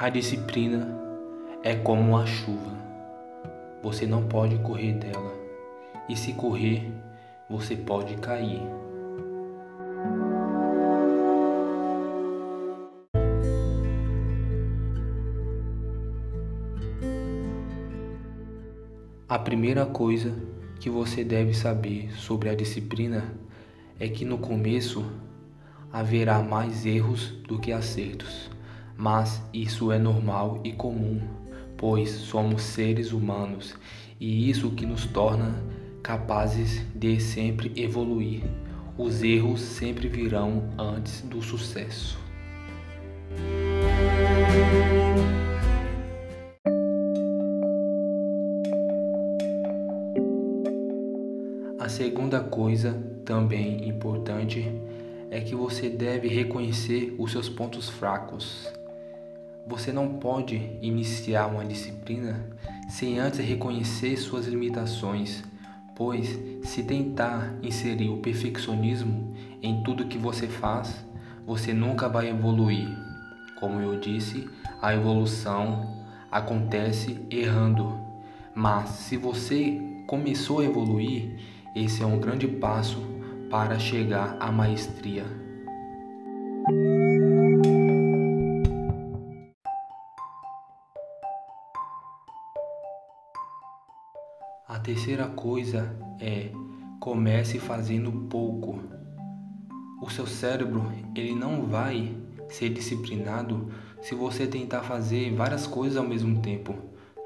A disciplina é como a chuva. Você não pode correr dela. E se correr, você pode cair. A primeira coisa que você deve saber sobre a disciplina é que no começo haverá mais erros do que acertos, mas isso é normal e comum, pois somos seres humanos e isso que nos torna capazes de sempre evoluir. Os erros sempre virão antes do sucesso. A segunda coisa, também importante, é que você deve reconhecer os seus pontos fracos. Você não pode iniciar uma disciplina sem antes reconhecer suas limitações, pois se tentar inserir o perfeccionismo em tudo que você faz, você nunca vai evoluir. Como eu disse, a evolução acontece errando. Mas se você começou a evoluir, esse é um grande passo para chegar à maestria. A terceira coisa é comece fazendo pouco. O seu cérebro, ele não vai ser disciplinado se você tentar fazer várias coisas ao mesmo tempo.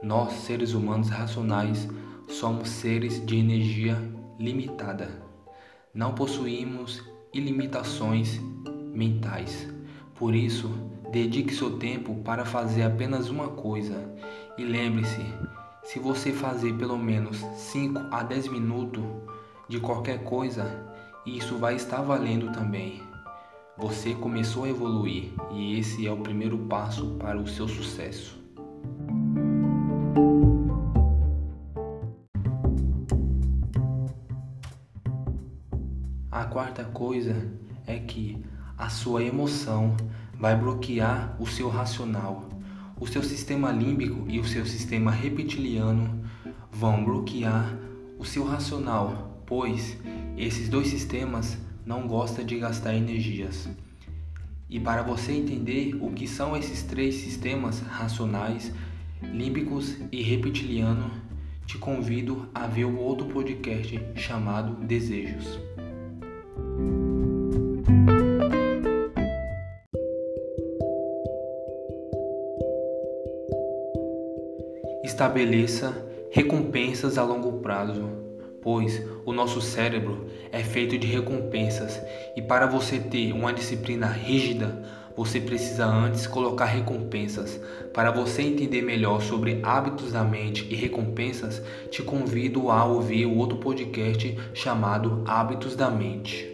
Nós, seres humanos racionais, somos seres de energia limitada. Não possuímos ilimitações mentais. Por isso, dedique seu tempo para fazer apenas uma coisa. E lembre-se, se você fazer pelo menos 5 a 10 minutos de qualquer coisa, isso vai estar valendo também. Você começou a evoluir e esse é o primeiro passo para o seu sucesso. A quarta coisa é que a sua emoção vai bloquear o seu racional. O seu sistema límbico e o seu sistema reptiliano vão bloquear o seu racional, pois esses dois sistemas não gostam de gastar energias. E para você entender o que são esses três sistemas racionais, límbicos e reptiliano, te convido a ver o outro podcast chamado Desejos. Estabeleça recompensas a longo prazo, pois o nosso cérebro é feito de recompensas e para você ter uma disciplina rígida, você precisa antes colocar recompensas. Para você entender melhor sobre hábitos da mente e recompensas, te convido a ouvir o outro podcast chamado Hábitos da Mente.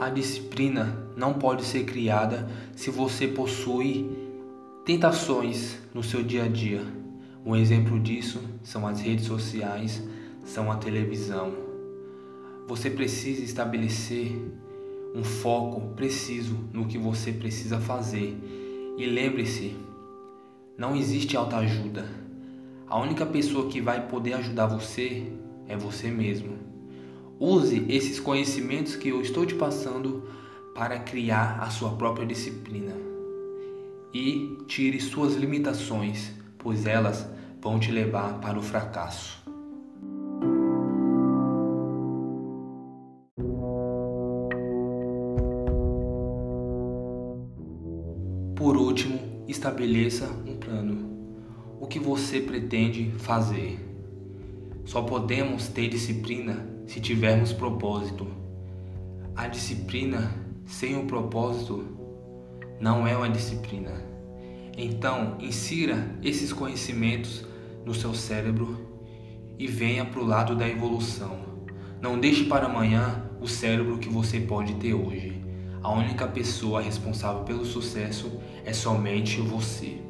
A disciplina não pode ser criada se você possui tentações no seu dia a dia. Um exemplo disso são as redes sociais, são a televisão. Você precisa estabelecer um foco preciso no que você precisa fazer. E lembre-se, não existe autoajuda. A única pessoa que vai poder ajudar você é você mesmo. Use esses conhecimentos que eu estou te passando para criar a sua própria disciplina. E tire suas limitações, pois elas vão te levar para o fracasso. Por último, estabeleça um plano. O que você pretende fazer? Só podemos ter disciplina se tivermos propósito. A disciplina sem o propósito não é uma disciplina. Então, insira esses conhecimentos no seu cérebro e venha para o lado da evolução. Não deixe para amanhã o cérebro que você pode ter hoje. A única pessoa responsável pelo sucesso é somente você.